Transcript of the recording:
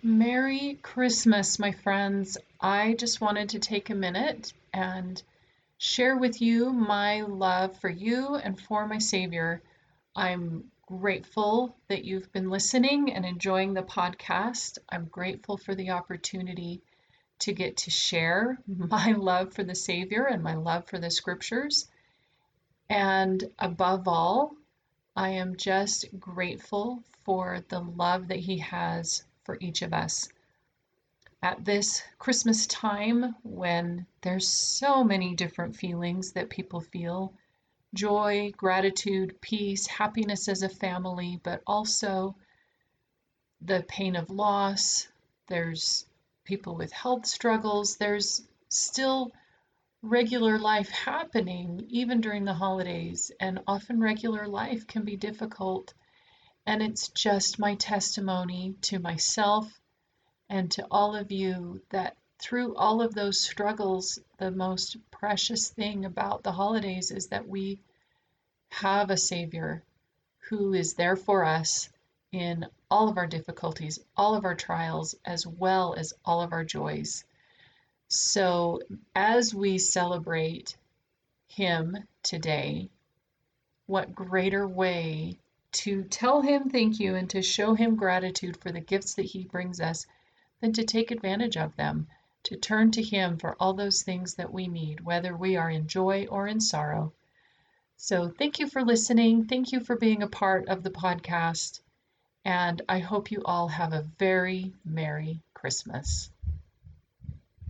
Merry Christmas, my friends. I just wanted to take a minute and share with you my love for you and for my Savior. I'm grateful that you've been listening and enjoying the podcast. I'm grateful for the opportunity to get to share my love for the Savior and my love for the scriptures. And above all, I am just grateful for the love that He has for each of us. At this Christmas time, when there's so many different feelings that people feel joy, gratitude, peace, happiness as a family, but also the pain of loss. There's people with health struggles. There's still regular life happening even during the holidays, and often regular life can be difficult and it's just my testimony to myself and to all of you that through all of those struggles, the most precious thing about the holidays is that we have a Savior who is there for us in all of our difficulties, all of our trials, as well as all of our joys. So, as we celebrate Him today, what greater way to tell him thank you and to show him gratitude for the gifts that he brings us than to take advantage of them, to turn to him for all those things that we need, whether we are in joy or in sorrow. So, thank you for listening. Thank you for being a part of the podcast. And I hope you all have a very Merry Christmas.